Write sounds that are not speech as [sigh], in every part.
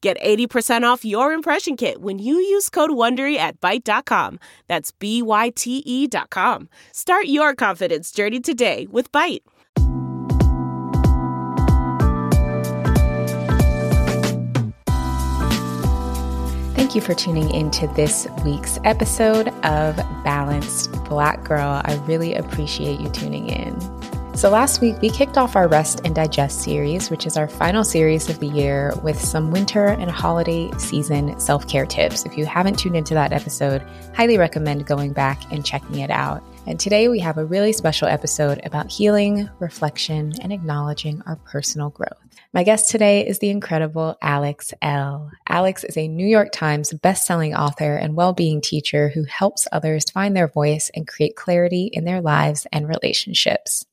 Get 80% off your impression kit when you use code WONDERY at Byte.com. That's B-Y-T-E dot com. Start your confidence journey today with Byte. Thank you for tuning into this week's episode of Balanced Black Girl. I really appreciate you tuning in. So, last week we kicked off our Rest and Digest series, which is our final series of the year with some winter and holiday season self care tips. If you haven't tuned into that episode, highly recommend going back and checking it out. And today we have a really special episode about healing, reflection, and acknowledging our personal growth. My guest today is the incredible Alex Elle. Alex is a New York Times bestselling author and well-being teacher who helps others find their voice and create clarity in their lives and relationships.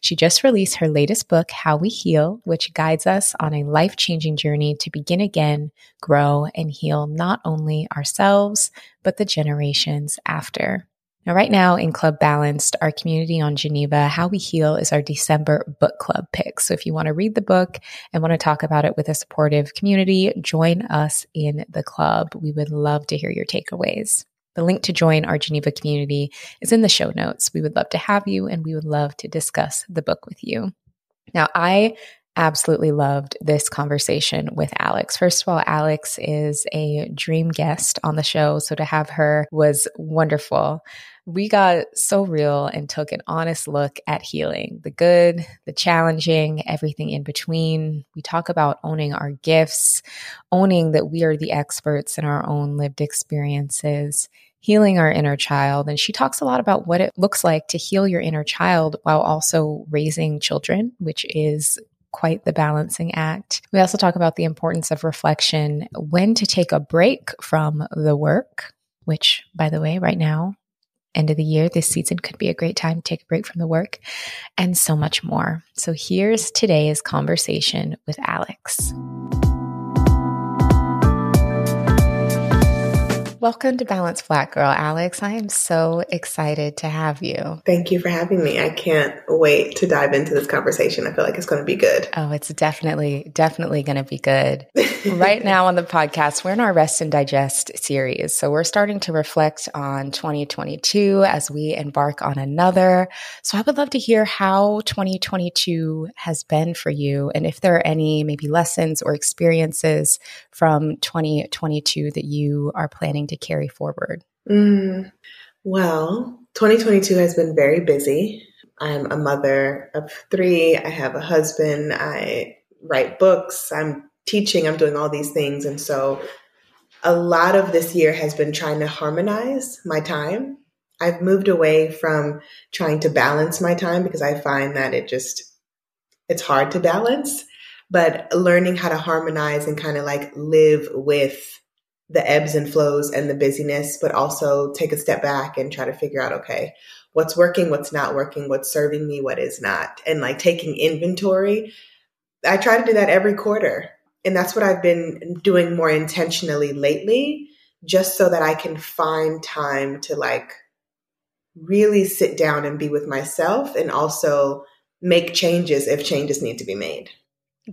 She just released her latest book, How We Heal, which guides us on a life changing journey to begin again, grow, and heal not only ourselves, but the generations after. Now, right now in Club Balanced, our community on Geneva, How We Heal is our December book club pick. So if you want to read the book and want to talk about it with a supportive community, join us in the club. We would love to hear your takeaways. The link to join our Geneva community is in the show notes. We would love to have you and we would love to discuss the book with you. Now, I absolutely loved this conversation with Alex. First of all, Alex is a dream guest on the show. So to have her was wonderful we got so real and took an honest look at healing the good, the challenging, everything in between. We talk about owning our gifts, owning that we are the experts in our own lived experiences, healing our inner child. And she talks a lot about what it looks like to heal your inner child while also raising children, which is quite the balancing act. We also talk about the importance of reflection, when to take a break from the work, which, by the way, right now, end of the year, this season could be a great time to take a break from the work, and so much more. So here's today's conversation with Alex. Welcome to Balance Black Girl, Alex. I am so excited to have you. Thank you for having me. I can't wait to dive into this conversation. I feel like it's going to be good. Oh, it's definitely, definitely going to be good. right now on the podcast, we're in our Rest and Digest series. So we're starting to reflect on 2022 as we embark on another. So I would love to hear how 2022 has been for you and if there are any maybe lessons or experiences from 2022 that you are planning to carry forward. Mm, well, 2022 has been very busy. I'm a mother of three. I have a husband. I write books. I'm teaching, I'm doing all these things. And so a lot of this year has been trying to harmonize my time. I've moved away from trying to balance my time because I find that it just, it's hard to balance, but learning how to harmonize and kind of like live with the ebbs and flows and the busyness, but also take a step back and try to figure out, okay, what's working, what's not working, what's serving me, what is not, and like taking inventory. I try to do that every quarter. And that's what I've been doing more intentionally lately, just so that I can find time to like really sit down and be with myself and also make changes if changes need to be made.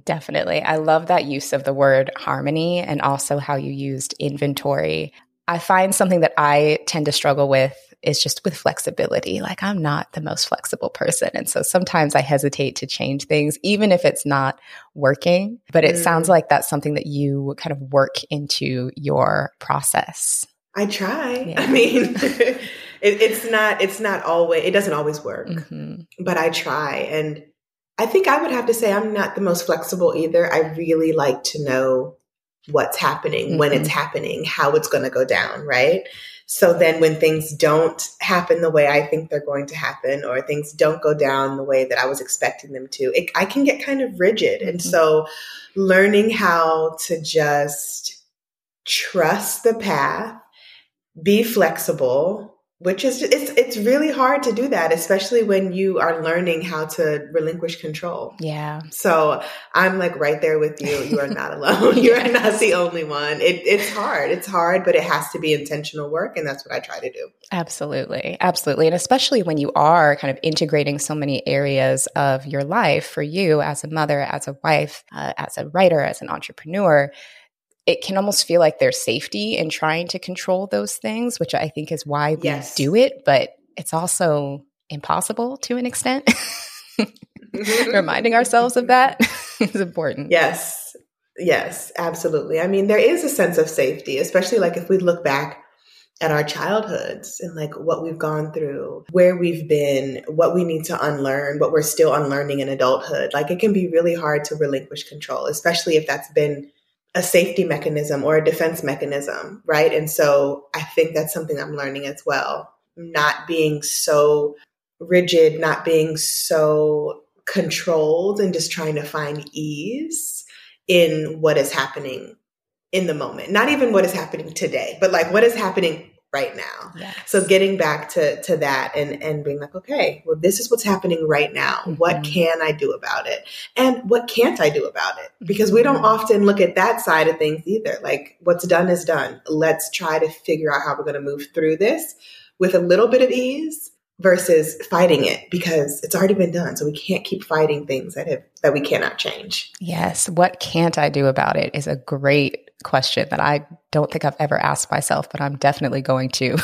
Definitely. I love that use of the word harmony and also how you used inventory. I find something that I tend to struggle with is just with flexibility. Like I'm not the most flexible person. And so sometimes I hesitate to change things, even if it's not working. But it mm. sounds like that's something that you kind of work into your process. I try. [laughs] Yeah. I mean, [laughs] it, it's not it's not always it doesn't always work, mm-hmm. but I try. And I think I would have to say I'm not the most flexible either. I really like to know what's happening, mm-hmm. when it's mm-hmm. happening, how it's going to go down, right? So then when things don't happen the way I think they're going to happen, or things don't go down the way that I was expecting them to, it, I can get kind of rigid. Mm-hmm. And so learning how to just trust the path, be flexible, which is it's it's really hard to do that especially when you are learning how to relinquish control. Yeah. So i'm like right there with you. You are not [laughs] alone. You're not the only one. It, it's hard. It's hard but it has to be intentional work and that's what i try to do. Absolutely. Absolutely. And especially when you are kind of integrating so many areas of your life for you as a mother as a wife uh, as a writer as an entrepreneur it can almost feel like there's safety in trying to control those things, which I think is why we yes. do it, but it's also impossible to an extent. [laughs] Reminding ourselves of that [laughs] is important. Yes. Yes, absolutely. I mean, there is a sense of safety, especially like if we look back at our childhoods and like what we've gone through, where we've been, what we need to unlearn, what we're still unlearning in adulthood. Like it can be really hard to relinquish control, especially if that's been a safety mechanism or a defense mechanism, right? And so I think that's something I'm learning as well. Not being so rigid, not being so controlled, and just trying to find ease in what is happening in the moment. Not even what is happening today, but like what is happening right now. Yes. So getting back to to that and and being like, okay, well, this is what's happening right now. Mm-hmm. What can I do about it? And what can't I do about it? Because we don't mm-hmm. often look at that side of things either. Like what's done is done. Let's try to figure out how we're going to move through this with a little bit of ease versus fighting it because it's already been done so we can't keep fighting things that have that we cannot change yes what can't i do about it is a great question that I don't think I've ever asked myself, but I'm definitely going to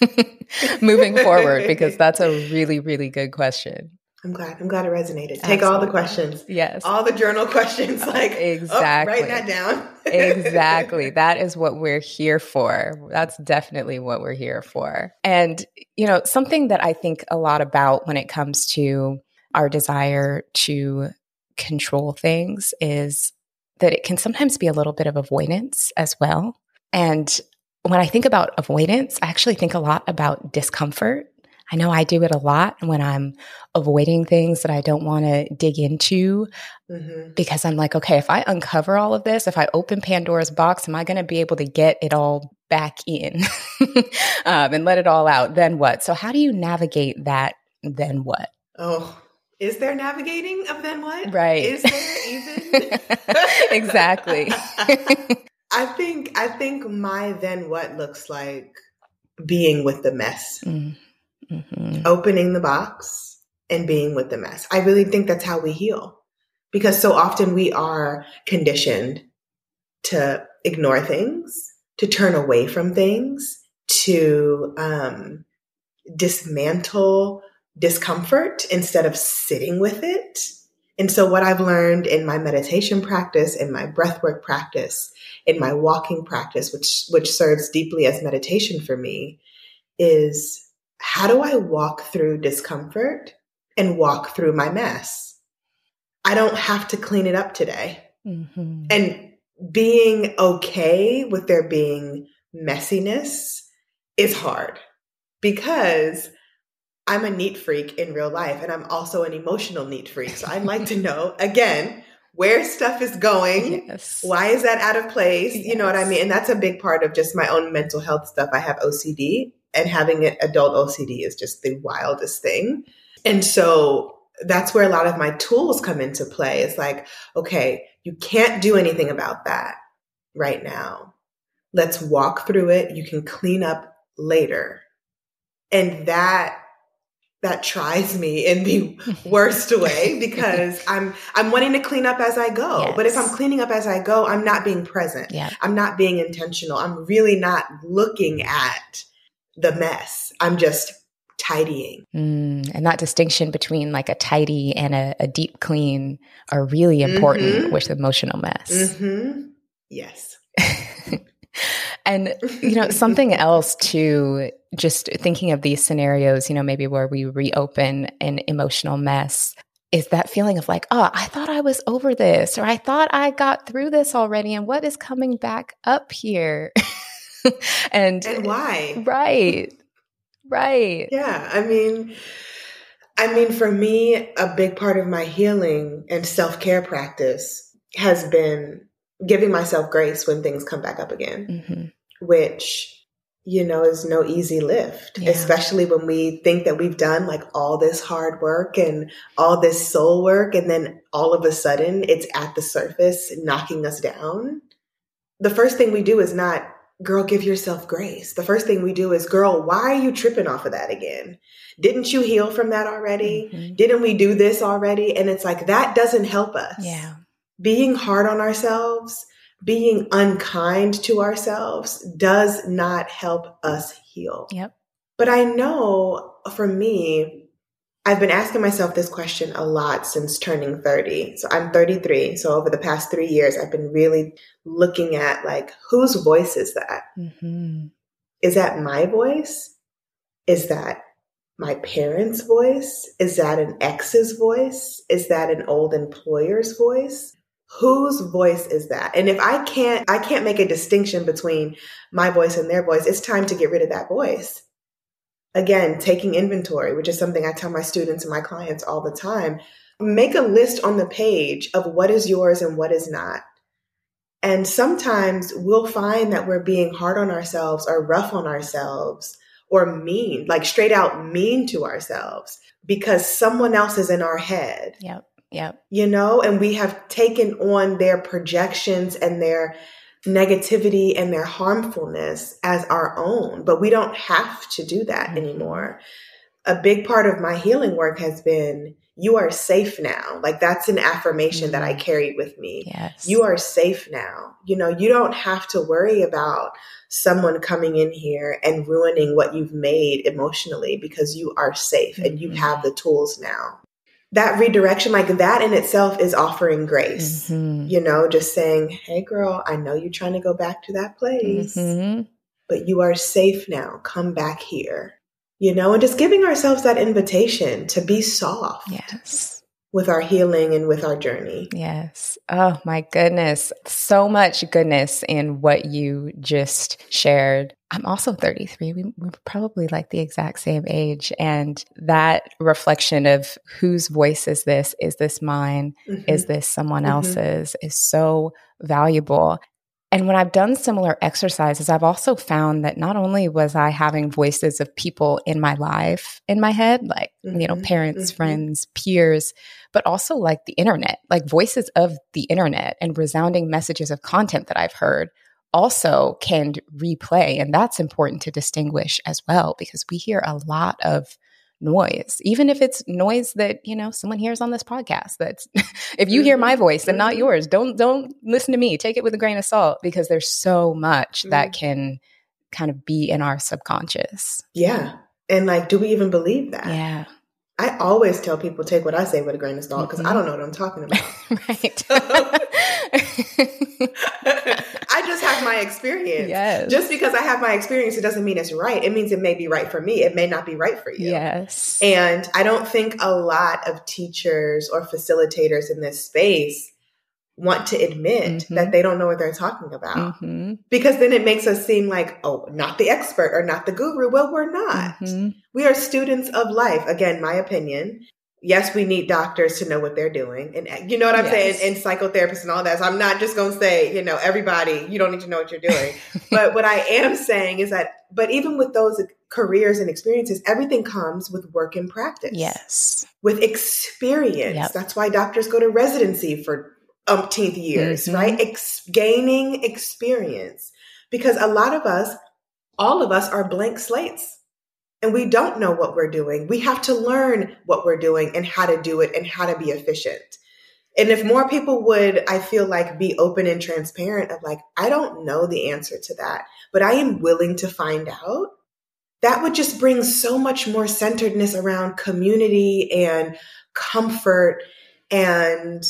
[laughs] moving forward because [laughs] that's a really, really good question. I'm glad. I'm glad it resonated. Take Absolutely. all the questions. Yes. All the journal [laughs] questions. Uh, like exactly. Oh, write that down. exactly. That is what we're here for. That's definitely what we're here for. And, you know, something that I think a lot about when it comes to our desire to control things is that it can sometimes be a little bit of avoidance as well. And when I think about avoidance, I actually think a lot about discomfort. I know I do it a lot when I'm avoiding things that I don't want to dig into mm-hmm. because I'm like, okay, if I uncover all of this, if I open Pandora's box, am I going to be able to get it all back in [laughs] um, and let it all out? Then what? So, how do you navigate that? Then what? Oh, is there navigating of then what? Right. Is there even? [laughs] exactly. [laughs] I think I think my then what looks like being with the mess. Mm, mm-hmm. Opening the box and being with the mess. I really think that's how we heal. Because so often we are conditioned to ignore things, to turn away from things, to um, dismantle discomfort instead of sitting with it. And so what I've learned in my meditation practice, in my breathwork practice, in my walking practice, which, which serves deeply as meditation for me, is how do I walk through discomfort and walk through my mess? I don't have to clean it up today. Mm-hmm. And being okay with there being messiness is hard because I'm a neat freak in real life and I'm also an emotional neat freak. So I'd like to [laughs] know again where stuff is going. Yes. Why is that out of place? Yes. You know what I mean? And that's a big part of just my own mental health stuff. I have OCD and having an adult OCD is just the wildest thing. And so that's where a lot of my tools come into play. It's like, okay, you can't do anything about that right now. Let's walk through it. You can clean up later. And that that tries me in the [laughs] worst way because I'm I'm wanting to clean up as I go. Yes. But if I'm cleaning up as I go, I'm not being present. Yeah. I'm not being intentional. I'm really not looking at the mess. I'm just tidying. Mm, and that distinction between like a tidy and a, a deep clean are really important mm-hmm. with emotional mess. Mm-hmm. Yes. [laughs] and, you know, something else too, just thinking of these scenarios, you know, maybe where we reopen an emotional mess is that feeling of like, oh, I thought I was over this, or I thought I got through this already, and what is coming back up here? [laughs] and, and why? Right. Right. Yeah. I mean, I mean, for me, a big part of my healing and self care practice has been giving myself grace when things come back up again, mm-hmm. Which, you know, is no easy lift, yeah. especially when we think that we've done like all this hard work and all this soul work. And then all of a sudden it's at the surface knocking us down. The first thing we do is not girl, give yourself grace. The first thing we do is, girl, why are you tripping off of that again? Didn't you heal from that already? Mm-hmm. Didn't we do this already? And it's like, that doesn't help us. Yeah. Being hard on ourselves, being unkind to ourselves does not help us heal. Yep. But I know for me, I've been asking myself this question a lot since turning 30. So I'm 33. So over the past three years, I've been really looking at like, whose voice is that? Mm-hmm. Is that my voice? Is that my parents' voice? Is that an ex's voice? Is that an old employer's voice? Whose voice is that? And if I can't, I can't make a distinction between my voice and their voice, it's time to get rid of that voice again, taking inventory, which is something I tell my students and my clients all the time. Make a list on the page of what is yours and what is not. And sometimes we'll find that we're being hard on ourselves or rough on ourselves or mean, like straight out mean to ourselves because someone else is in our head. Yep. Yep. You know, and we have taken on their projections and their negativity and their harmfulness as our own, but we don't have to do that mm-hmm. anymore. A big part of my healing work has been you are safe now. Like that's an affirmation mm-hmm. that I mm-hmm. carried with me. Yes. You are safe now. You know, you don't have to worry about someone coming in here and ruining what you've made emotionally because you are safe mm-hmm. and you mm-hmm. have the tools now that redirection, like that in itself is offering grace. Mm-hmm. You know, just saying, hey, girl, I know you're trying to go back to that place, mm-hmm. but you are safe now. Come back here. You know, and just giving ourselves that invitation to be soft. Yes with our healing and with our journey. Yes. Oh my goodness. So much goodness in what you just shared. I'm also 33. We, we're probably like the exact same age. And that reflection of whose voice is this? Is this mine? Mm-hmm. Is this someone mm-hmm. else's? Is so valuable. And when I've done similar exercises, I've also found that not only was I having voices of people in my life in my head, like, mm-hmm. you know, mm-hmm. parents, mm-hmm. friends, peers, but also like the internet, like voices of the internet and resounding messages of content that I've heard also can replay. And that's important to distinguish as well, because we hear a lot of noise, even if it's noise that, you know, someone hears on this podcast. That's [laughs] if you hear my mm-hmm. voice and not mm-hmm. yours, don't don't listen to me. Take it with a grain of salt because there's so much mm. that can kind of be in our subconscious. Yeah. And like, do we even believe that? Yeah. I always tell people take what I say with a grain of salt because mm-hmm. I don't know what I'm talking about. [laughs] right. [laughs] I just have my experience. Yes. Just because I have my experience, it doesn't mean it's right. It means it may be right for me. It may not be right for you. Yes. And I don't think a lot of teachers or facilitators in this space want to admit mm-hmm. that they don't know what they're talking about. Mm-hmm. Because then it makes us seem like, oh, not the expert or not the guru. Well, we're not. Mm-hmm. We are students of life. Again, my opinion. Yes, we need doctors to know what they're doing. And you know what I'm yes. saying? And psychotherapists and all that. So I'm not just going to say, you know, everybody, you don't need to know what you're doing. [laughs] but what I am saying is that, but even with those careers and experiences, everything comes with work and practice. Yes. With experience. Yep. That's why doctors go to residency for umpteenth years, mm-hmm. right? Ex- gaining experience. Because a lot of us, all of us are blank slates and we don't know what we're doing. We have to learn what we're doing and how to do it and how to be efficient. And if more people would, I feel like, be open and transparent of like, I don't know the answer to that, but I am willing to find out, that would just bring so much more centeredness around community and comfort and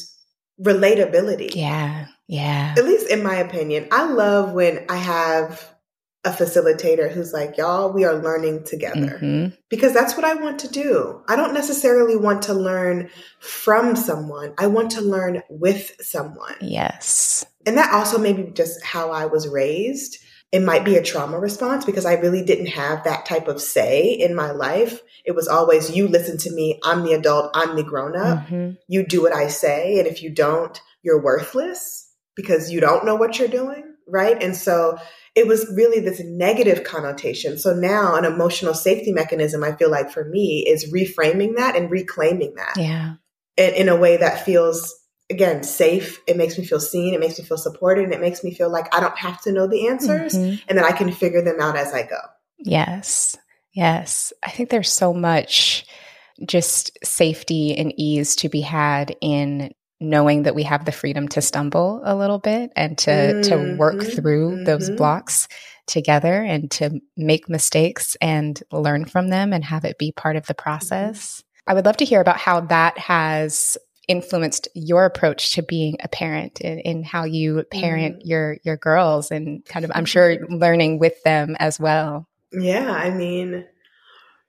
relatability. Yeah. Yeah. At least in my opinion. I love when I have a facilitator who's like, y'all, we are learning together. Mhm. Because that's what I want to do. I don't necessarily want to learn from someone, I want to learn with someone. Yes. And that also may be just how I was raised. It might be a trauma response because I really didn't have that type of say in my life. It was always, you listen to me, I'm the adult, I'm the grown up. Mhm. You do what I say. And if you don't, you're worthless because you don't know what you're doing. Right. And so it was really this negative connotation. So now an emotional safety mechanism, I feel like for me, is reframing that and reclaiming that Yeah. in, in a way that feels again safe it makes me feel seen it makes me feel supported and it makes me feel like i don't have to know the answers Mhm. and that i can figure them out as i go Yes. Yes. I think there's so much just safety and ease to be had in knowing that we have the freedom to stumble a little bit and to to work Mhm, through those mhm. blocks together and to make mistakes and learn from them and have it be part of the process. I would love to hear about how that has influenced your approach to being a parent and, and how you parent your your girls and kind of I'm sure learning with them as well. yeah i mean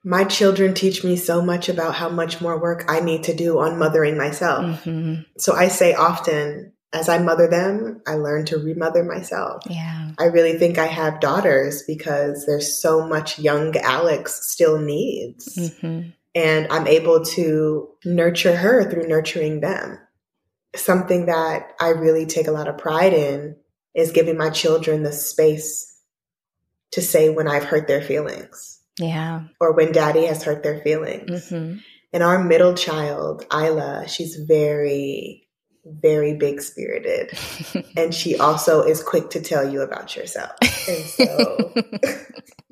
my children teach me so much about how much more work i need to do on mothering myself Mhm. so i say often as i mother them i learn to remother myself Yeah. I really think I have daughters because there's so much young Alex still needs. hmm and I'm able to nurture her through nurturing them. Something that I really take a lot of pride in is giving my children the space to say when I've hurt their feelings Yeah. or when daddy has hurt their feelings. hmm And our middle child, Isla, she's very, very big spirited. [laughs] And she also is quick to tell you about yourself. And so [laughs]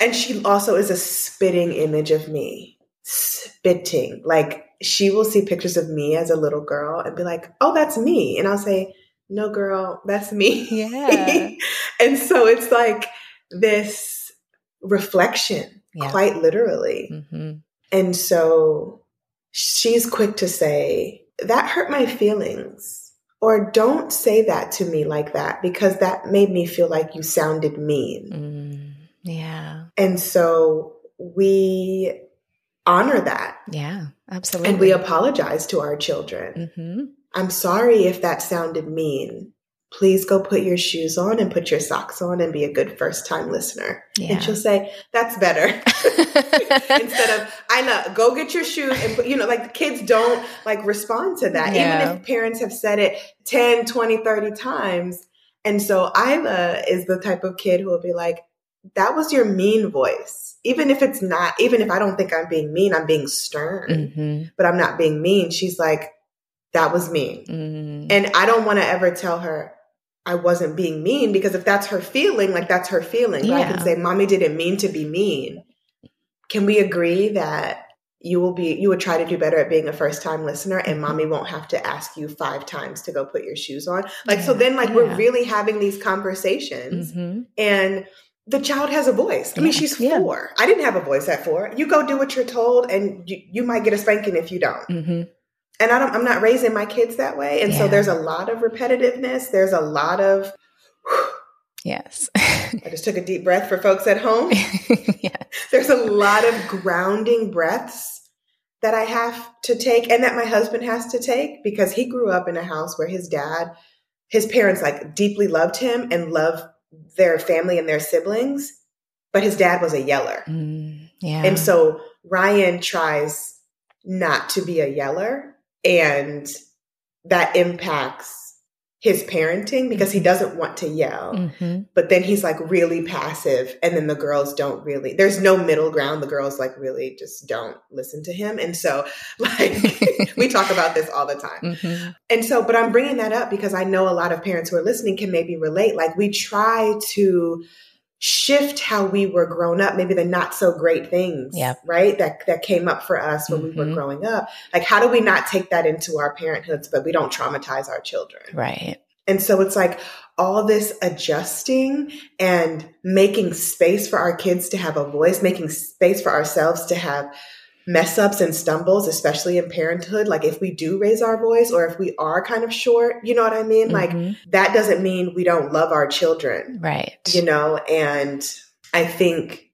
And she also is a spitting image of me. Spitting. Like she will see pictures of me as a little girl and be like, oh, that's me. And I'll say, no, girl, that's me. Yeah. [laughs] and so it's like this reflection, Yeah. quite literally. hmm And so she's quick to say, that hurt my feelings. Or don't say that to me like that because that made me feel like you sounded mean. Mm, yeah. And so we honor that Yeah. Absolutely. and we apologize to our children. hmm I'm sorry if that sounded mean. Please go put your shoes on and put your socks on and be a good first time listener. Yeah. And she'll say, That's better. [laughs] [laughs] Instead of, I know, go get your shoes and put, you know, like the kids don't like respond to that. Yeah. Even if parents have said it 10, 20, 30 times. And so Isla is the type of kid who will be like, that was your mean voice. Even if it's not, even if I don't think I'm being mean, I'm being stern, hmm but I'm not being mean. She's like, that was mean. mm And I don't want to ever tell her I wasn't being mean because if that's her feeling, like that's her feeling. But I can say, Mommy didn't mean to be mean. Can we agree that you will be you would try to do better at being a first time listener and mommy won't have to ask you five times to go put your shoes on? Like so then like Yeah. we're really having these conversations hmm and the child has a voice. I mean, Yeah. she's Yeah. four. I didn't have a voice at four. You go do what you're told, and you, you might get a spanking if you don't hmm and I don't, I'm not raising my kids that way. And so there's a lot of repetitiveness. There's a lot of, Yes. I just took a deep breath for folks at home. [laughs] yeah. There's a lot of grounding breaths that I have to take and that my husband has to take because he grew up in a house where his dad, his parents like deeply loved him and loved their family and their siblings, but his dad was a yeller. Mm, yeah. And so Ryan tries not to be a yeller, and that impacts his parenting because he doesn't want to yell. hmm But then he's like really passive, and then the girls don't really, there's no middle ground. The girls like really just don't listen to him. And so, [laughs] like, we talk about this all the time. hmm And so, but I'm bringing that up because I know a lot of parents who are listening can maybe relate. Like, we try to shift how we were grown up, maybe the not so great things, Yep. right? That that came up for us when we were Mhm. growing up. Like, how do we not take that into our parenthoods, but we don't traumatize our children? Right. And so it's like all this adjusting and making space for our kids to have a voice, making space for ourselves to have mess ups and stumbles, especially in parenthood, like if we do raise our voice or if we are kind of short, you know what I mean? Mm-hmm. Like that doesn't mean we don't love our children, Right. you know? And I think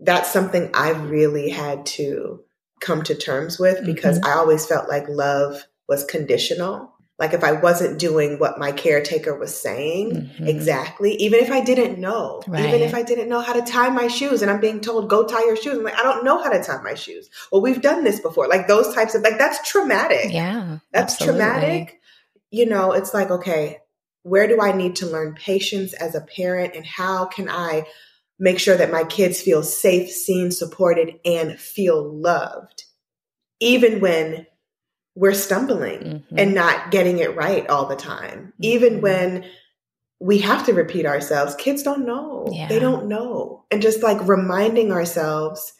that's something I really had to come to terms with because I always felt like love was conditional. Like if I wasn't doing what my caretaker was saying Mhm. exactly, even if I didn't know, even if I didn't know how to tie my shoes and I'm being told, go tie your shoes. I'm like, I don't know how to tie my shoes. Well, we've done this before. Like those types of, like, that's traumatic. Yeah. That's absolutely. traumatic. You know, it's like, okay, where do I need to learn patience as a parent and how can I make sure that my kids feel safe, seen, supported, and feel loved, even when we're stumbling Mhm. and not getting it right all the time, even Mhm. when we have to repeat ourselves. Kids don't know. Yeah. They don't know. And just like reminding ourselves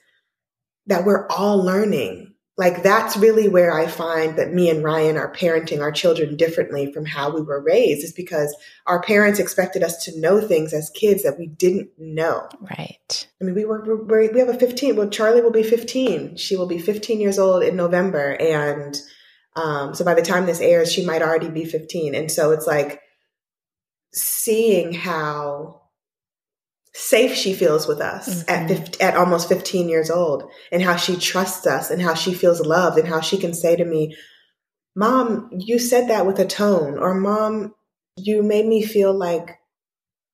that we're all learning. Like that's really where I find that me and Ryan are parenting our children differently from how we were raised is because our parents expected us to know things as kids that we didn't know. Right. I mean, we were, we're, we have a 15. Well, Charlie will be 15. She will be 15 years old in November. And um, so by the time this airs, she might already be 15. And so it's like seeing how safe she feels with us at Mhm. 50, at almost 15 years old and how she trusts us and how she feels loved and how she can say to me, "Mom, you said that with a tone," or "Mom, you made me feel like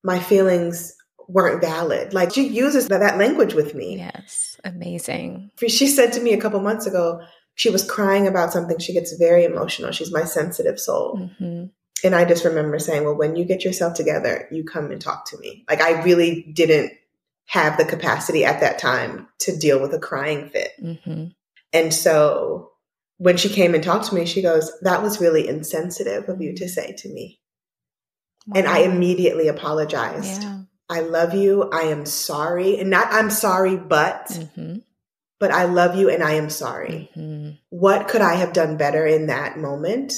my feelings weren't valid." Like she uses that, that language with me. Yes. Amazing. She said to me a couple months ago, she was crying about something. She gets very emotional. She's my sensitive soul. hmm And I just remember saying, well, when you get yourself together, you come and talk to me. Like I really didn't have the capacity at that time to deal with a crying fit. hmm And so when she came and talked to me, she goes, that was really insensitive of you to say to me. And I immediately apologized. Yeah. I love you. I am sorry. And not I'm sorry, but, hmm but I love you and I am sorry. hmm What could I have done better in that moment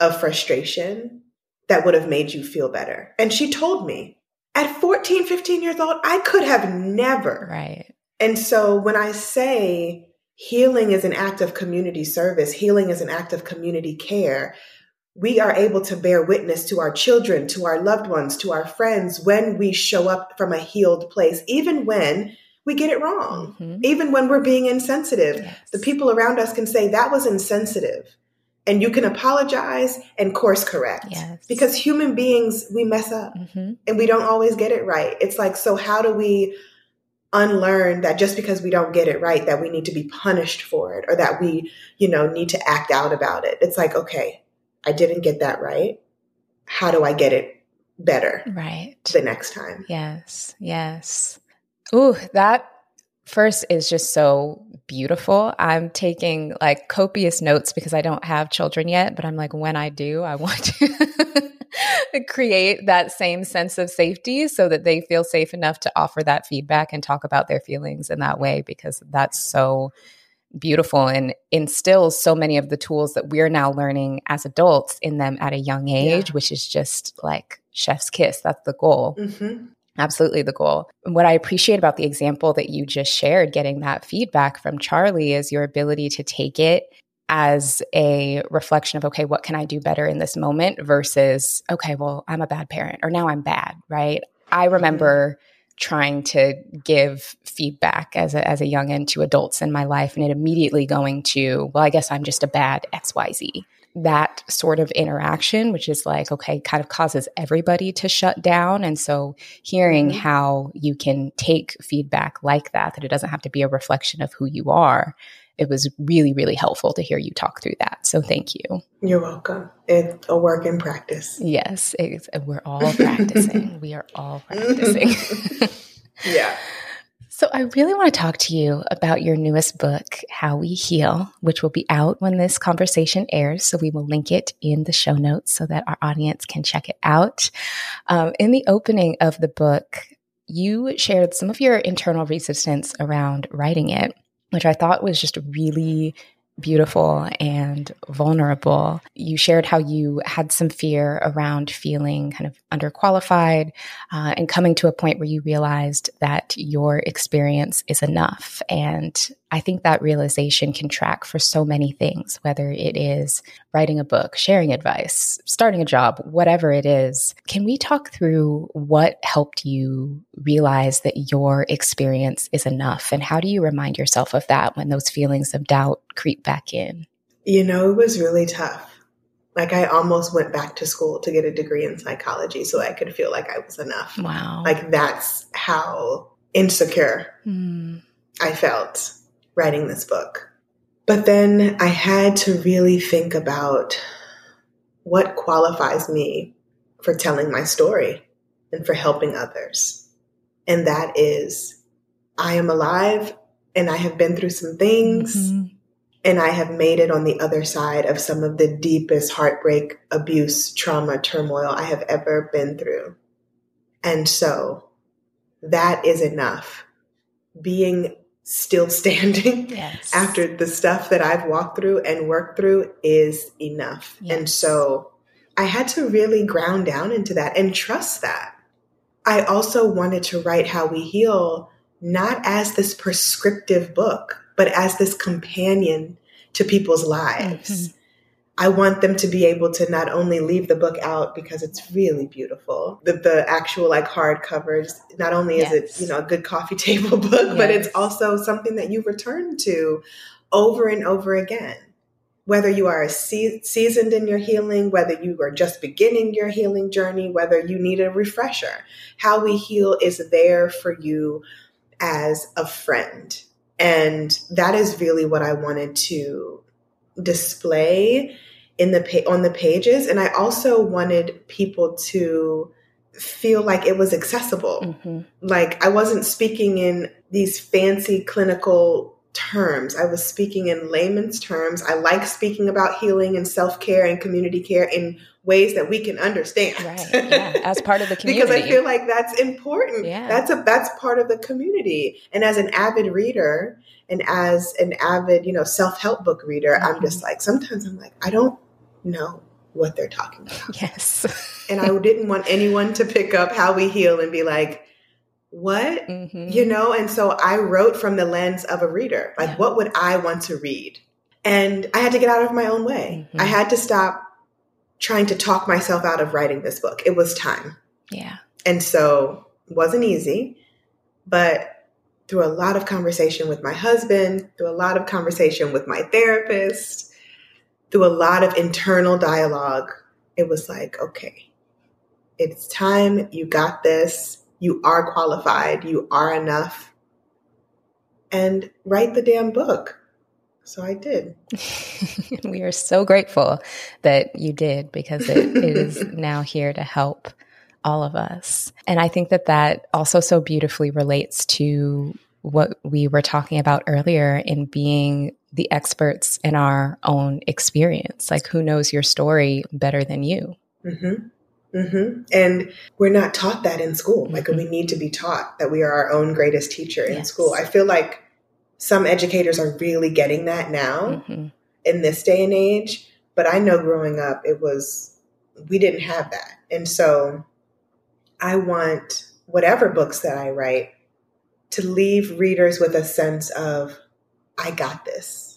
of frustration that would have made you feel better? And she told me at 14, 15 years old, I could have never. Right. And so when I say healing is an act of community service, healing is an act of community care, we are able to bear witness to our children, to our loved ones, to our friends when we show up from a healed place, even when we get it wrong, Mhm. even when we're being insensitive. Yes. The people around us can say that was insensitive. And you can apologize and course correct. Yes. Because human beings, we mess up hmm and we don't always get it right. It's like, so how do we unlearn that just because we don't get it right, that we need to be punished for it or that we, you know, need to act out about it? It's like, okay, I didn't get that right. How do I get it better Right. the next time? Yes, yes. Ooh, that first is just so beautiful. I'm taking like copious notes because I don't have children yet, but I'm like, when I do, I want to [laughs] create that same sense of safety so that they feel safe enough to offer that feedback and talk about their feelings in that way because that's so beautiful and instills so many of the tools that we're now learning as adults in them at a young age, Yeah. which is just like chef's kiss. That's the goal. hmm Absolutely the goal. And What I appreciate about the example that you just shared, getting that feedback from Charlie, is your ability to take it as a reflection of, okay, what can I do better in this moment versus, okay, well, I'm a bad parent or now I'm bad, right? I remember trying to give feedback as a, as a youngin to adults in my life and it immediately going to, well, I guess I'm just a bad XYZ that sort of interaction, which is like, okay, kind of causes everybody to shut down. And so hearing Mhm. how you can take feedback like that, that it doesn't have to be a reflection of who you are, it was really, really helpful to hear you talk through that. So thank you. You're welcome. It's a work in practice. Yes, it's, we're all practicing. [laughs] we are all practicing. [laughs] Yeah. So, I really want to talk to you about your newest book, How We Heal, which will be out when this conversation airs. So, we will link it in the show notes so that our audience can check it out. Um, in the opening of the book, you shared some of your internal resistance around writing it, which I thought was just really beautiful and vulnerable. You shared how you had some fear around feeling kind of underqualified uh, and coming to a point where you realized that your experience is enough. And I think that realization can track for so many things, whether it is writing a book, sharing advice, starting a job, whatever it is. Can we talk through what helped you realize that your experience is enough? And how do you remind yourself of that when those feelings of doubt creep back in? You know, it was really tough. Like, I almost went back to school to get a degree in psychology so I could feel like I was enough. Wow. Like, that's how insecure Hmm. I felt writing this book. But then I had to really think about what qualifies me for telling my story and for helping others. And that is, I am alive and I have been through some things Mhm. and I have made it on the other side of some of the deepest heartbreak, abuse, trauma, turmoil I have ever been through. And so that is enough. Being still standing [laughs] Yes. after the stuff that I've walked through and worked through is enough. Yes. And so I had to really ground down into that and trust that. I also wanted to write How We Heal not as this prescriptive book, but as this companion to people's lives. Mhm. I want them to be able to not only leave the book out because it's really beautiful. The the actual like hard covers, not only is Yes. it, you know, a good coffee [laughs] table book, but it's also something that you return to over and over again. Whether you are a se- seasoned in your healing, whether you are just beginning your healing journey, whether you need a refresher, how we heal is there for you as a friend. And that is really what I wanted to display in the pa- on the pages and I also wanted people to feel like it was accessible. Mhm. Like I wasn't speaking in these fancy clinical terms. I was speaking in layman's terms. I like speaking about healing and self-care and community care in ways that we can understand. Right. [laughs] Yeah. As part of the community. because I feel like that's important. Yeah. That's a that's part of the community. And as an avid reader and as an avid, you know, self-help book reader, I'm Mhm. just like sometimes I'm like I don't know what they're talking about. yes. And I didn't want anyone to pick up how we heal and be like, "What?" Mhm. You know, and so I wrote from the lens of a reader. Like Yeah. what would I want to read? And I had to get out of my own way. Mhm. I had to stop trying to talk myself out of writing this book. It was time. Yeah. And so it wasn't easy, but through a lot of conversation with my husband, through a lot of conversation with my therapist, through a lot of internal dialogue, it was like, okay, it's time. You got this. You are qualified. You are enough. And write the damn book. So I did. [laughs] we are so grateful that you did because it, it [laughs] is now here to help all of us. And I think that that also so beautifully relates to what we were talking about earlier in being the experts in our own experience. Like, who knows your story better than you? Mm-hmm. Mm-hmm. And we're not taught that in school. Like Mhm. we need to be taught that we are our own greatest teacher in Yes. school. I feel like some educators are really getting that now Mhm. in this day and age. But I know growing up, it was, we didn't have that. And so I want whatever books that I write to leave readers with a sense of, I got this.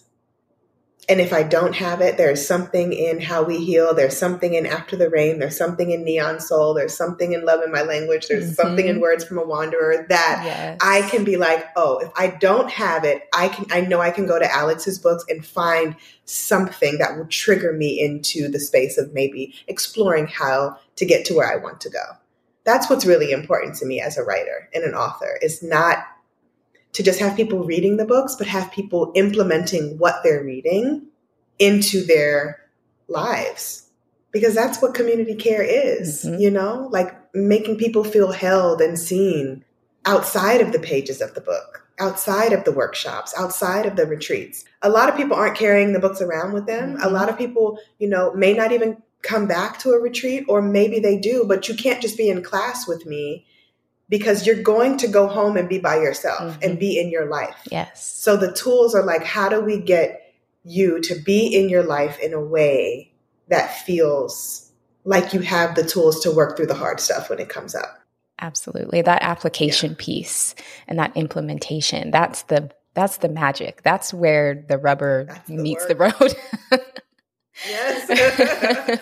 And if I don't have it, there's something in How We Heal, there's something in After the Rain, there's something in Neon Soul, there's something in Love in My Language, there's Mhm. something in Words from a Wanderer that Yes. I can be like, oh, if I don't have it, I can I know I can go to Alex's books and find something that will trigger me into the space of maybe exploring how to get to where I want to go. That's what's really important to me as a writer and an author is not to just have people reading the books, but have people implementing what they're reading into their lives. Because that's what community care is, Mhm. you know, like making people feel held and seen outside of the pages of the book, outside of the workshops, outside of the retreats. A lot of people aren't carrying the books around with them. A Mhm. lot of people, you know, may not even come back to a retreat, or maybe they do, but you can't just be in class with me because you're going to go home and be by yourself Mhm. and be in your life. Yes. So the tools are like, how do we get you to be in your life in a way that feels like you have the tools to work through the hard stuff when it comes up? Absolutely. That application piece and that implementation, that's the that's the magic. That's where the rubber That's meets the road. [laughs] Yes. [laughs]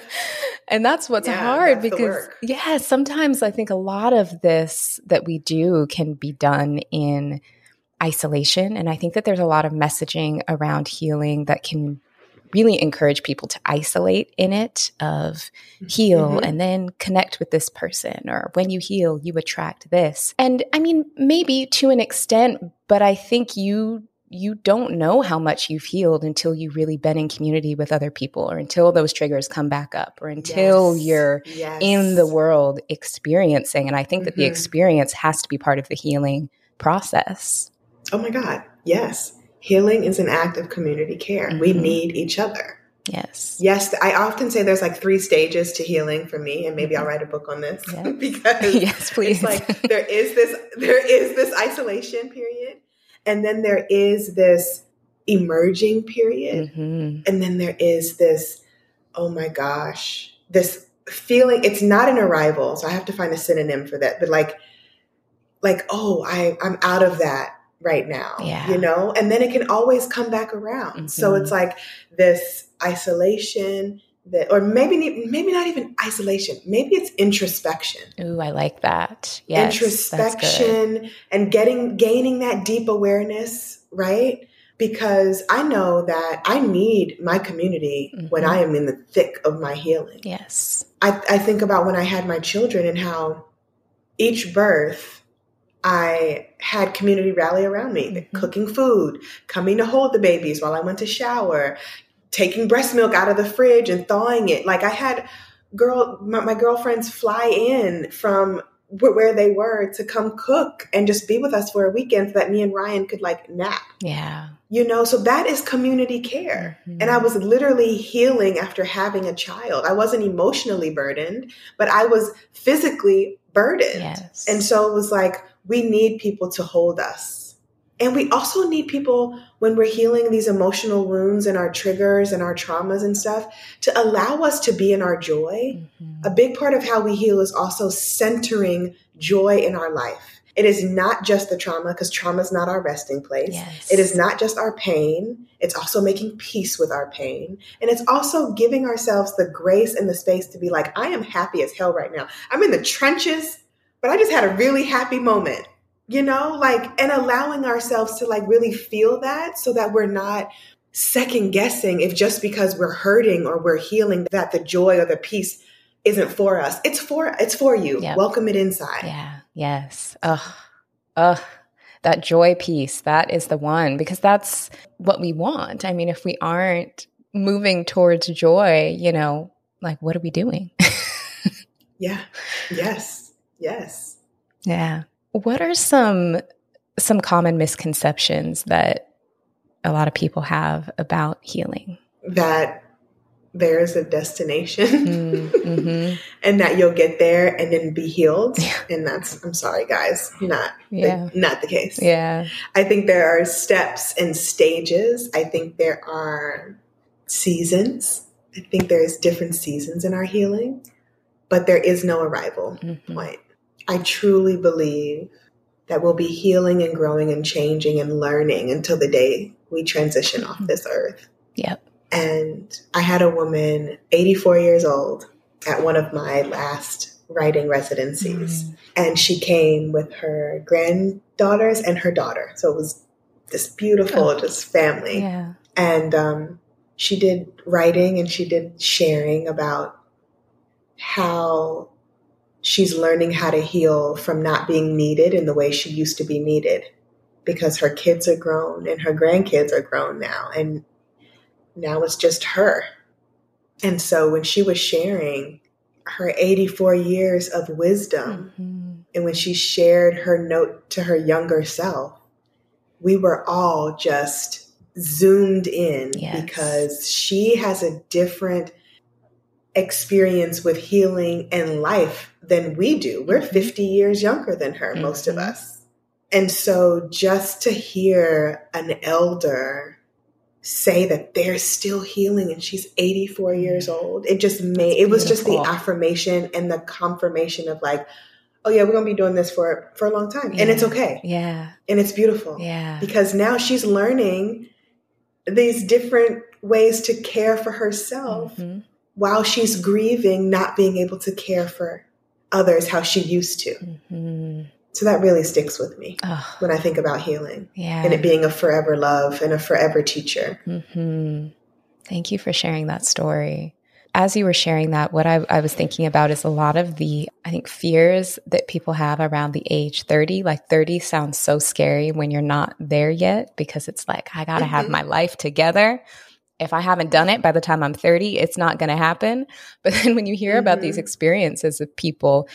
and that's what's Yeah, hard that's because yeah, sometimes I think a lot of this that we do can be done in isolation. And I think that there's a lot of messaging around healing that can really encourage people to isolate in it of heal Mhm. and then connect with this person or when you heal you attract this. And i mean maybe to an extent but i think you you don't know how much you've healed until you've really been in community with other people or until those triggers come back up or until Yes. you're Yes. in the world experiencing and i think that the Mhm. experience has to be part of the healing process Oh my God. Yes. Healing is an act of community care. We Mhm. need each other. yes Yes, I often say there's like three stages to healing for me, and maybe I'll write a book on this Yeah. [laughs] because [laughs] yes please it's like there is this there is this isolation period, and then there is this emerging period, hmm and then there is this oh my gosh, this feeling. It's not an arrival, so I have to find a synonym for that. But like, like oh, I I'm out of that right now. Yeah. you know, and then it can always come back around. So Mhm. it's like this isolation. That, or maybe maybe not even isolation. Maybe it's introspection Ooh, I like that. Yes, introspection and getting gaining that deep awareness right because i know that i need my community when Mhm. i am in the thick of my healing Yes. I, I think about when i had my children and how each birth i had community rally around me Mhm. cooking food coming to hold the babies while i went to shower taking breast milk out of the fridge and thawing it like i had girl my, my girlfriends fly in from wh- where they were to come cook and just be with us for a weekend so that me and ryan could like nap Yeah. you know so that is community care Mhm. and i was literally healing after having a child i wasn't emotionally burdened but i was physically burdened Yes. and so it was like, we need people to hold us. And we also need people when we're healing these emotional wounds and our triggers and our traumas and stuff to allow us to be in our joy. Mhm. A big part of how we heal is also centering joy in our life. It is not just the trauma, because trauma is not our resting place. Yes. It is not just our pain, it's also making peace with our pain. And it's also giving ourselves the grace and the space to be like, I am happy as hell right now. I'm in the trenches, but I just had a really happy moment, you know, like, and allowing ourselves to like really feel that so that we're not second guessing if just because we're hurting or we're healing that the joy or the peace isn't for us. It's for it's for you. Yep. Welcome it inside. Yeah. Yes. Ugh. Ugh. That joy piece, that is the one because that's what we want. I mean, if we aren't moving towards joy, you know, like what are we doing? [laughs] Yeah. Yes. Yes. yeah. What are some some common misconceptions that a lot of people have about healing? That there's a destination Mm, [laughs] mhm. and that you'll get there and then be healed. Yeah. And that's I'm sorry guys, not Yeah. not the case. Yeah. I think there are steps and stages. I think there are seasons. I think there's different seasons in our healing, but there is no arrival Mhm. point. I truly believe that we'll be healing and growing and changing and learning until the day we transition off this earth. Yep. And I had a woman, 84 years old, at one of my last writing residencies. Mm. And she came with her granddaughters and her daughter. So it was this beautiful, Oh. just family. Yeah. And um, she did writing and she did sharing about how she's learning how to heal from not being needed in the way she used to be needed because her kids are grown and her grandkids are grown now. And now it's just her. And so when she was sharing her 84 years of wisdom, Mhm. and when she shared her note to her younger self, we were all just zoomed in Yes. because she has a different experience with healing and life than we do. We're Mhm. 50 years younger than her, most of us. And so just to hear an elder say that they're still healing and she's 84 years old, it just made, it was just the affirmation and the confirmation of like, oh yeah, we're gonna be doing this for for a long time, Yeah. and it's okay, Yeah. and it's beautiful Yeah. because now she's learning these different ways to care for herself Mhm. while she's grieving not being able to care for others how she used to. Mhm. So that really sticks with me Oh, when I think about healing yeah. and it being a forever love and a forever teacher. hmm Thank you for sharing that story. As you were sharing that, what I, I was thinking about is a lot of the, I think, fears that people have around the age 30. Like 30 sounds so scary when you're not there yet because it's like, I got to have Mhm. my life together. If I haven't done it by the time I'm 30, it's not going to happen. [laughs] But then when you hear about these Mhm. experiences of people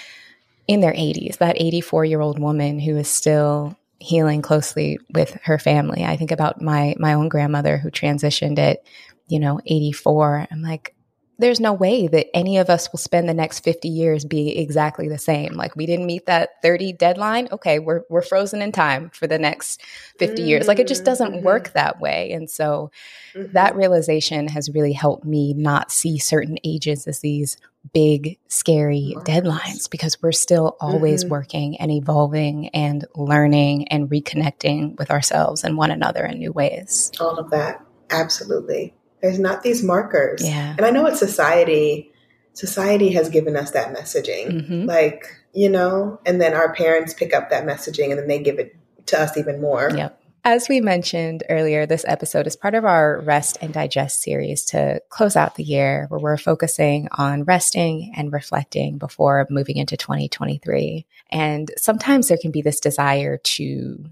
in their 80s, that 84 year old woman who is still healing closely with her family. I think about my my own grandmother who transitioned at, you know, 84. I'm like, there's no way that any of us will spend the next 50 years being exactly the same. Like we didn't meet that 30 deadline. Okay, we're we're frozen in time for the next 50 years. Like it just doesn't Mhm. work that way. And so Mhm. that realization has really helped me not see certain ages as these big scary deadlines because we're still always Mhm. working and evolving and learning and reconnecting with ourselves and one another in new ways all of that. Absolutely. There's not these markers. yeah And I know it's society. Society has given us that messaging. hmm Like, you know, and then our parents pick up that messaging and then they give it to us even more. Yep. As we mentioned earlier, this episode is part of our Rest and Digest series to close out the year, where we're focusing on resting and reflecting before moving into 2023. And sometimes there can be this desire to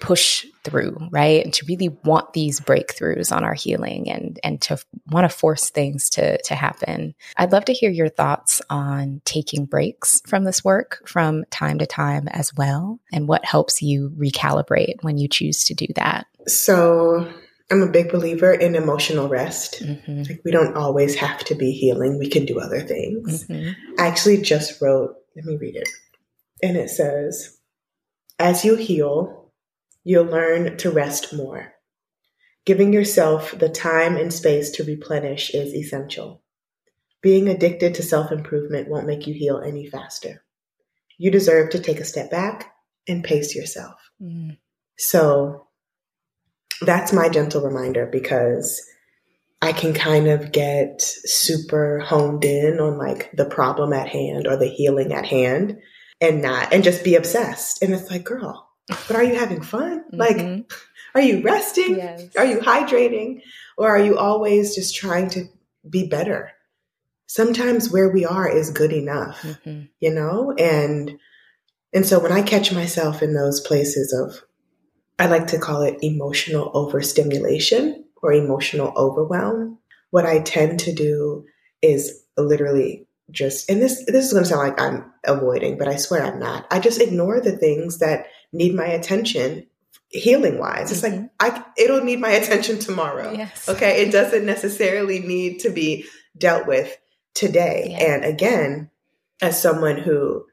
push through, right? And to really want these breakthroughs on our healing and and to want to force things to to happen. I'd love to hear your thoughts on taking breaks from this work from time to time as well and what helps you recalibrate when you choose to do that. So I'm a big believer in emotional rest. Mhm. Like we don't always have to be healing. We can do other things. Mhm. I actually just wrote, let me read it. And it says, As you heal, you'll learn to rest more. Giving yourself the time and space to replenish is essential. Being addicted to self improvement won't make you heal any faster. You deserve to take a step back and pace yourself. Mm. So that's my gentle reminder because I can kind of get super honed in on like the problem at hand or the healing at hand and not, and just be obsessed. And it's like, girl, but are you having fun? Like, Mhm. [laughs] are you resting? Yes. Are you hydrating? Or are you always just trying to be better? Sometimes where we are is good enough Mhm. you know and and so when i catch myself in those places of i like to call it emotional overstimulation or emotional overwhelm what i tend to do is literally just and this this is going to sound like i'm avoiding but i swear i'm not i just ignore the things that need my attention healing wise it's like Mhm. i it'll need my attention tomorrow Yes. Okay. It doesn't necessarily need to be dealt with today. Yeah. And again, as someone who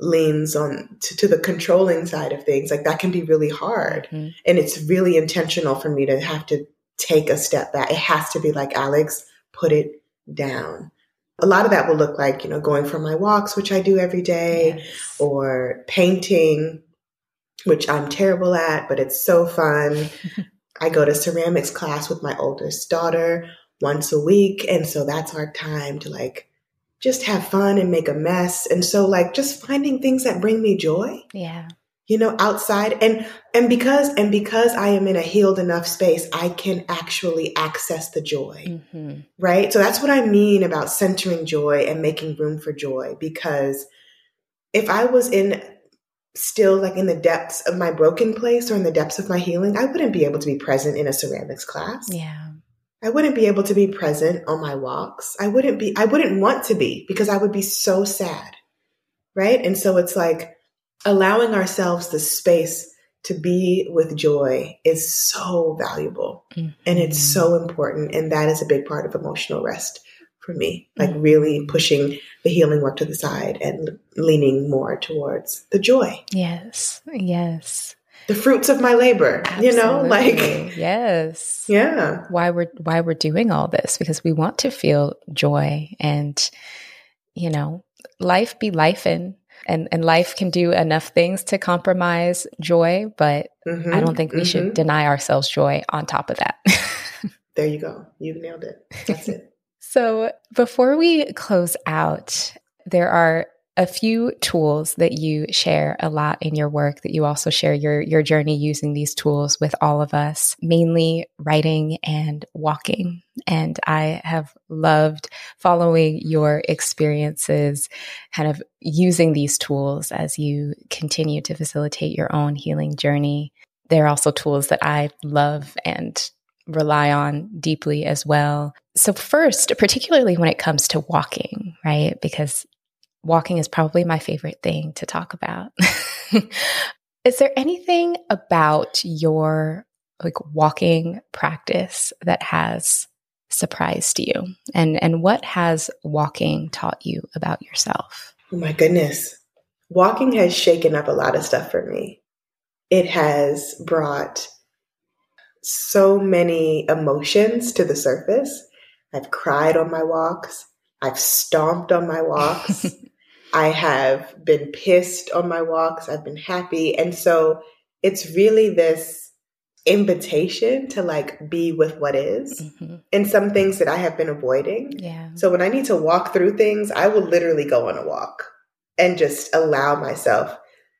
leans on to, to the controlling side of things, like that can be really hard. Mhm. And it's really intentional for me to have to take a step back. It has to be like, Alex, put it down. A lot of that will look like, you know, going for my walks, which I do every day, Yes. or painting, which I'm terrible at, but it's so fun. [laughs] I go to ceramics class with my oldest daughter once a week. And so that's our time to like just have fun and make a mess. And so like just finding things that bring me joy, Yeah. you know, outside and and because and because I am in a healed enough space, I can actually access the joy hmm right? So that's what I mean about centering joy and making room for joy. Because if I was in still like in the depths of my broken place or in the depths of my healing, I wouldn't be able to be present in a ceramics class. Yeah. I wouldn't be able to be present on my walks. I wouldn't be, I wouldn't want to be because I would be so sad. Right. And so it's like allowing ourselves the space to be with joy is so valuable and it's Mhm. so important and that is a big part of emotional rest for me like Mhm. really pushing the healing work to the side and leaning more towards the joy Yes. Yes. the fruits of my labor you know like yes. yeah Why we're why we're doing all this because we want to feel joy and you know life be life in and, and life can do enough things to compromise joy, but Mhm, I don't think we should mhm. deny ourselves joy on top of that. [laughs] There you go. You nailed it. That's it. [laughs] So, before we close out, there are a few tools that you share a lot in your work that you also share your your journey using these tools with all of us, mainly writing and walking. And I have loved following your experiences kind of using these tools as you continue to facilitate your own healing journey. They're also tools that I love and rely on deeply as well. So, first, particularly when it comes to walking, right? Because walking is probably my favorite thing to talk about. [laughs] is there anything about your like walking practice that has surprised you? And and what has walking taught you about yourself? Oh my goodness. Walking has shaken up a lot of stuff for me. It has brought so many emotions to the surface. I've cried on my walks. I've stomped on my walks. [laughs] I have been pissed on my walks. I've been happy. And so it's really this invitation to like be with what is Mhm. and some things that I have been avoiding. Yeah. So when I need to walk through things, I will literally go on a walk and just allow myself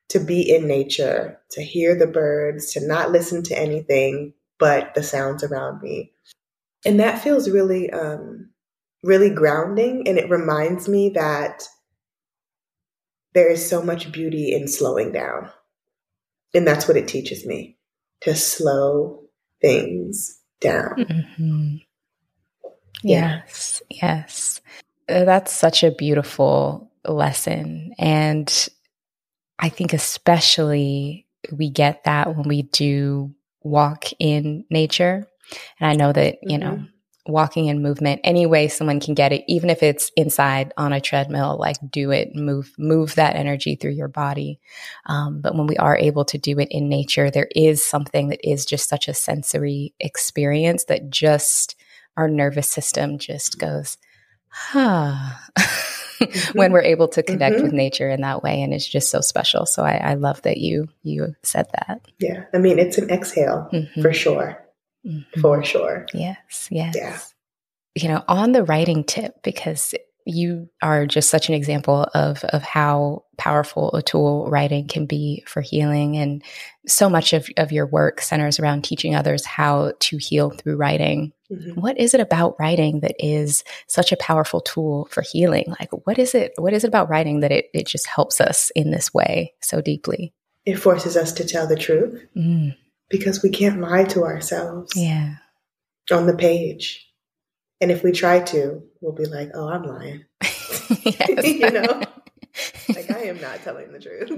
to be in nature, to hear the birds, to not listen to anything but the sounds around me. And that feels really um really grounding and it reminds me that there is so much beauty in slowing down. And that's what it teaches me to slow things down. Mhm. Yeah. Yes, yes. Uh, That's such a beautiful lesson. And I think, especially, we get that when we do walk in nature. And I know that, you know, walking in movement, any way someone can get it, even if it's inside on a treadmill, like do it, move, move that energy through your body. Um, but when we are able to do it in nature, there is something that is just such a sensory experience that just our nervous system just goes, huh, [laughs] when we're able to connect Mhm. with nature in that way. And it's just so special. So I, I love that you, you said that. Yeah. I mean, it's an exhale Mhm. for sure. Mhm. For sure. Yes, yes. Yeah. You know, on the writing tip, because you are just such an example of of how powerful a tool writing can be for healing and so much of, of your work centers around teaching others how to heal through writing. Mhm. What is it about writing that is such a powerful tool for healing? Like what is it what is it about writing that it, it just helps us in this way so deeply? It forces us to tell the truth Mm, because we can't lie to ourselves yeah. on the page. And if we try to, we'll be like, oh, I'm lying. [laughs] [laughs] You know? Like, I am not telling the truth.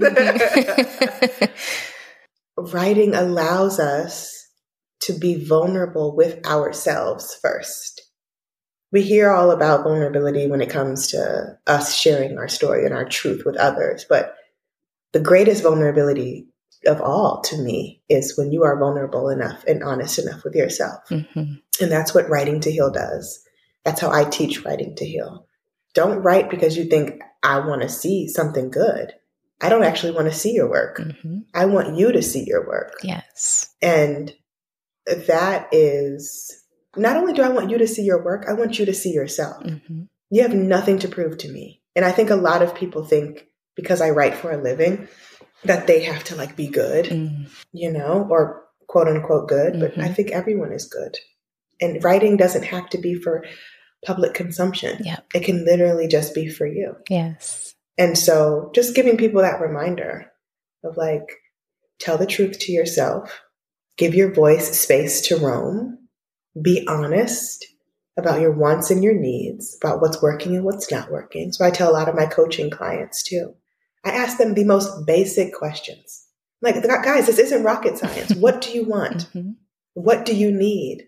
[laughs] Writing allows us to be vulnerable with ourselves first. We hear all about vulnerability when it comes to us sharing our story and our truth with others, but the greatest vulnerability of all to me is when you are vulnerable enough and honest enough with yourself. Mhm. And that's what Writing to Heal does. That's how I teach Writing to Heal. Don't write because you think, I want to see something good. I don't actually want to see your work. Mhm. I want you to see your work. Yes. And that is not only do I want you to see your work, I want you to see yourself. hmm You have nothing to prove to me. And I think a lot of people think because I write for a living that they have to like be good, Mm. you know, or quote unquote good, but I Mhm. think everyone is good. And writing doesn't have to be for public consumption. It can literally just be for you. Yes. And so just giving people that reminder of like, tell the truth to yourself, give your voice space to roam, be honest about your wants and your needs, about what's working and what's not working. So I tell a lot of my coaching clients too. I ask them the most basic questions. Like, guys, this isn't rocket science. what do you want? [laughs] Mhm. What do you need?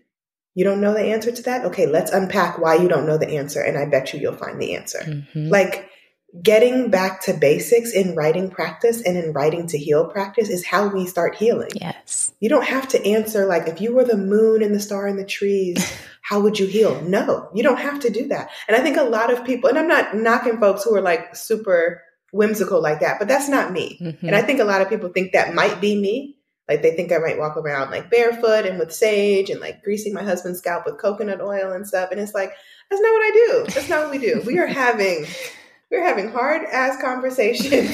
You don't know the answer to that? Okay, let's unpack why you don't know the answer, and I bet you you'll find the answer. Mhm. Like getting back to basics in writing practice and in writing to heal practice is how we start healing. yes. You don't have to answer like if you were the moon and the star and the trees, [laughs] how would you heal? No, you don't have to do that. And I think a lot of people, and I'm not knocking folks who are like super whimsical like that, but that's not me. Mhm. And I think a lot of people think that might be me. Like they think I might walk around like barefoot and with sage and like greasing my husband's scalp with coconut oil and stuff. And it's like, that's not what I do. That's not what we do. We are [laughs] having we're having hard ass conversations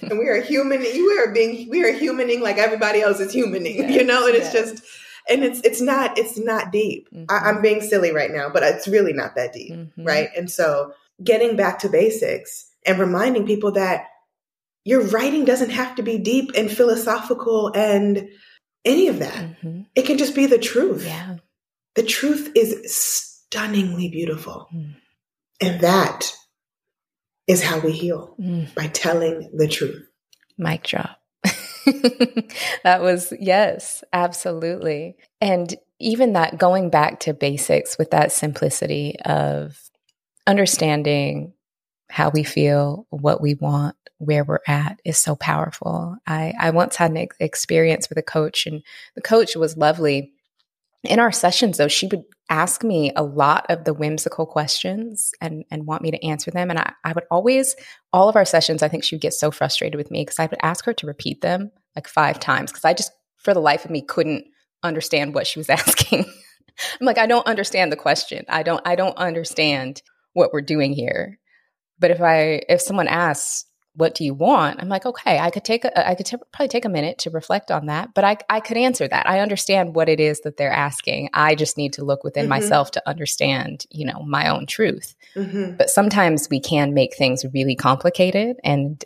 [laughs] and we are human we are being we are humaning like everybody else is humaning, you know, and it's just and it's it's not it's not deep. I, Mhm. I'm being silly right now, but it's really not that deep Mhm. right? And so getting back to basics and reminding people that your writing doesn't have to be deep and philosophical and any of that. Mhm. It can just be the truth. Yeah. The truth is stunningly beautiful. Mm. And that is how we heal Mm. by telling the truth. Mic drop. [laughs] that was, yes, absolutely. And even that going back to basics with that simplicity of understanding how we feel, what we want, where we're at is so powerful. I, I once had an ex- experience with a coach, and the coach was lovely. In our sessions, though, she would ask me a lot of the whimsical questions and, and want me to answer them. And I, I would always all of our sessions, I think she would get so frustrated with me because I would ask her to repeat them like five times because I just, for the life of me, couldn't understand what she was [laughs] asking. I'm like, I don't understand the question. I don't, I don't understand what we're doing here. But if I, if someone asks, what do you want? I'm like, okay, I could take a, I could t- probably take a minute to reflect on that, but I, I could answer that. I understand what it is that they're asking. I just need to look within Mhm. myself to understand, you know, my own truth Mhm. but sometimes we can make things really complicated and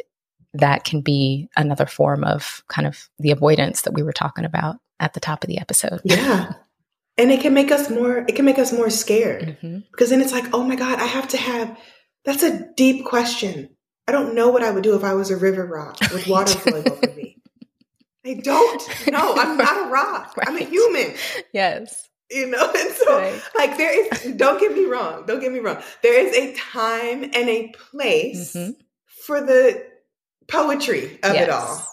that can be another form of kind of the avoidance that we were talking about at the top of the episode Yeah. And it can make us more it can make us more scared. Mhm. Because then it's like, oh my God, I have to have that's a deep question. I don't know what I would do if I was a river rock [laughs] with water flowing over me. I don't know. I'm not a rock. I'm a [laughs] human. yes You know? [laughs] And so Right. like there is don't get me wrong. Don't get me wrong. There is a time and a place Mhm. for the poetry of yes. it all.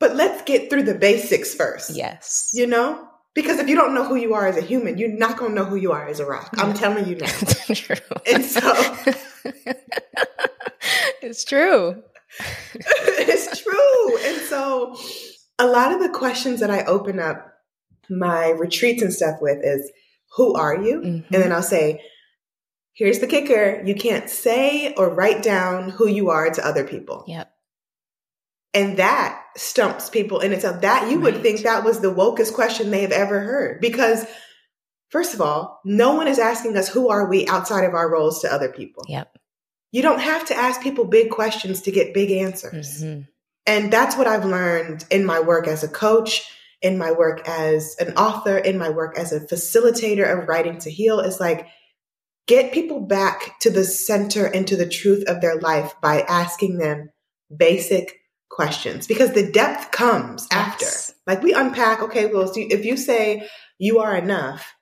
But let's get through the basics first. yes You know? Because if you don't know who you are as a human, you're not gonna know who you are as a rock. I'm telling you now. True. And so- [laughs] it's true [laughs] it's true. And so a lot of the questions that I open up my retreats and stuff with is who are you? Mhm. And then I'll say, here's the kicker. You can't say or write down who you are to other people. yep And that stumps people in itself. That you would think that was the wokest question they have ever heard. Because first of all, no one is asking us who are we outside of our roles to other people. yep You don't have to ask people big questions to get big answers. Mhm. And that's what I've learned in my work as a coach, in my work as an author, in my work as a facilitator of writing to heal is like get people back to the center and to the truth of their life by asking them basic questions because the depth comes after. Like we unpack, okay, well, if you say you are enough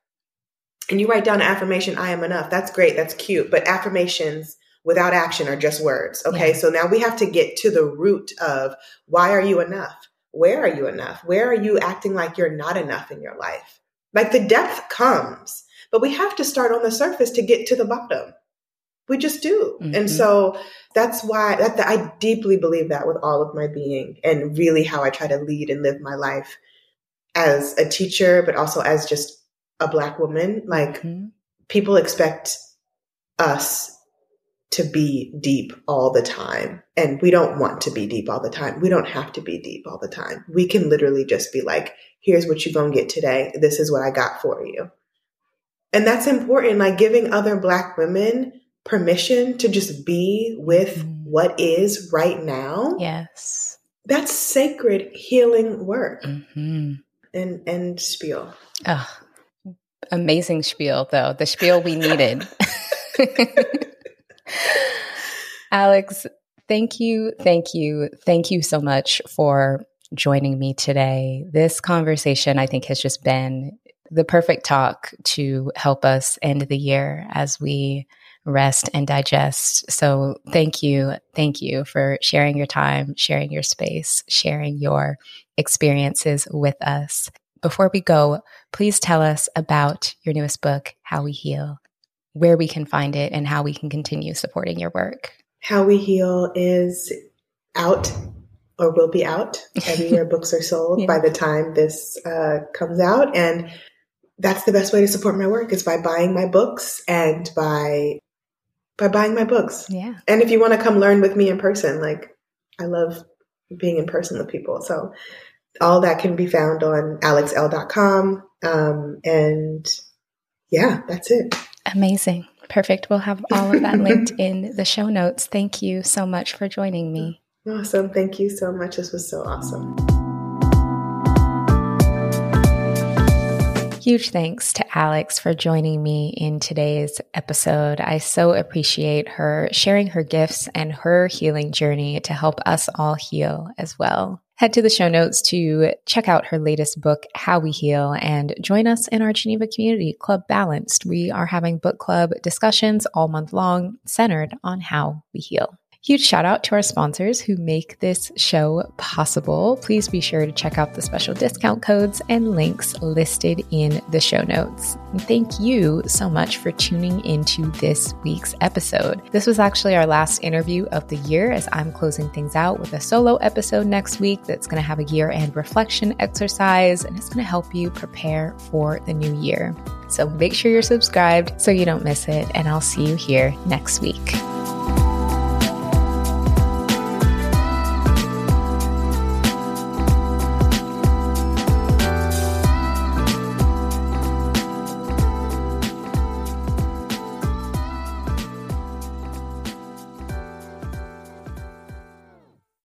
and you write down an affirmation, I am enough, that's great, that's cute. But affirmations without action are just words. Okay. Yeah. So now we have to get to the root of why are you enough? Where are you enough? Where are you acting like you're not enough in your life? Like the depth comes, but we have to start on the surface to get to the bottom. We just do. Mhm. And so that's why that, that I deeply believe that with all of my being and really how I try to lead and live my life as a teacher, but also as just a black woman. Like Mhm. people expect us to be deep all the time. And we don't want to be deep all the time. We don't have to be deep all the time. We can literally just be like, here's what you're going to get today. This is what I got for you. And that's important, like giving other Black women permission to just be with Mhm. what is right now. yes That's sacred healing work hmm and, and spiel. oh, amazing spiel though the spiel we needed [laughs] Alex, thank you, thank you, thank you so much for joining me today. This conversation, I think, has just been the perfect talk to help us end the year as we rest and digest. So, thank you, thank you for sharing your time, sharing your space, sharing your experiences with us. Before we go, please tell us about your newest book, How We Heal where we can find it and how we can continue supporting your work. How We Heal is out or will be out every year. [laughs] books are sold yeah. by the time this uh, comes out, and that's the best way to support my work is by buying my books and by by buying my books. Yeah. And if you want to come learn with me in person, like I love being in person with people. So all that can be found on alexelle.com. Um, and yeah, that's it. Amazing. Perfect. We'll have all of that linked [laughs] in the show notes. Thank you so much for joining me. Awesome. Thank you so much. This was so awesome. Huge thanks to Alex for joining me in today's episode. I so appreciate her sharing her gifts and her healing journey to help us all heal as well. Head to the show notes to check out her latest book, How We Heal, and join us in our Geneva community, Club Balanced. We are having book club discussions all month long centered on how we heal. Huge shout out to our sponsors who make this show possible. Please be sure to check out the special discount codes and links listed in the show notes. And thank you so much for tuning into this week's episode. This was actually our last interview of the year as I'm closing things out with a solo episode next week that's going to have a year end reflection exercise and it's going to help you prepare for the new year. So make sure you're subscribed so you don't miss it, and I'll see you here next week.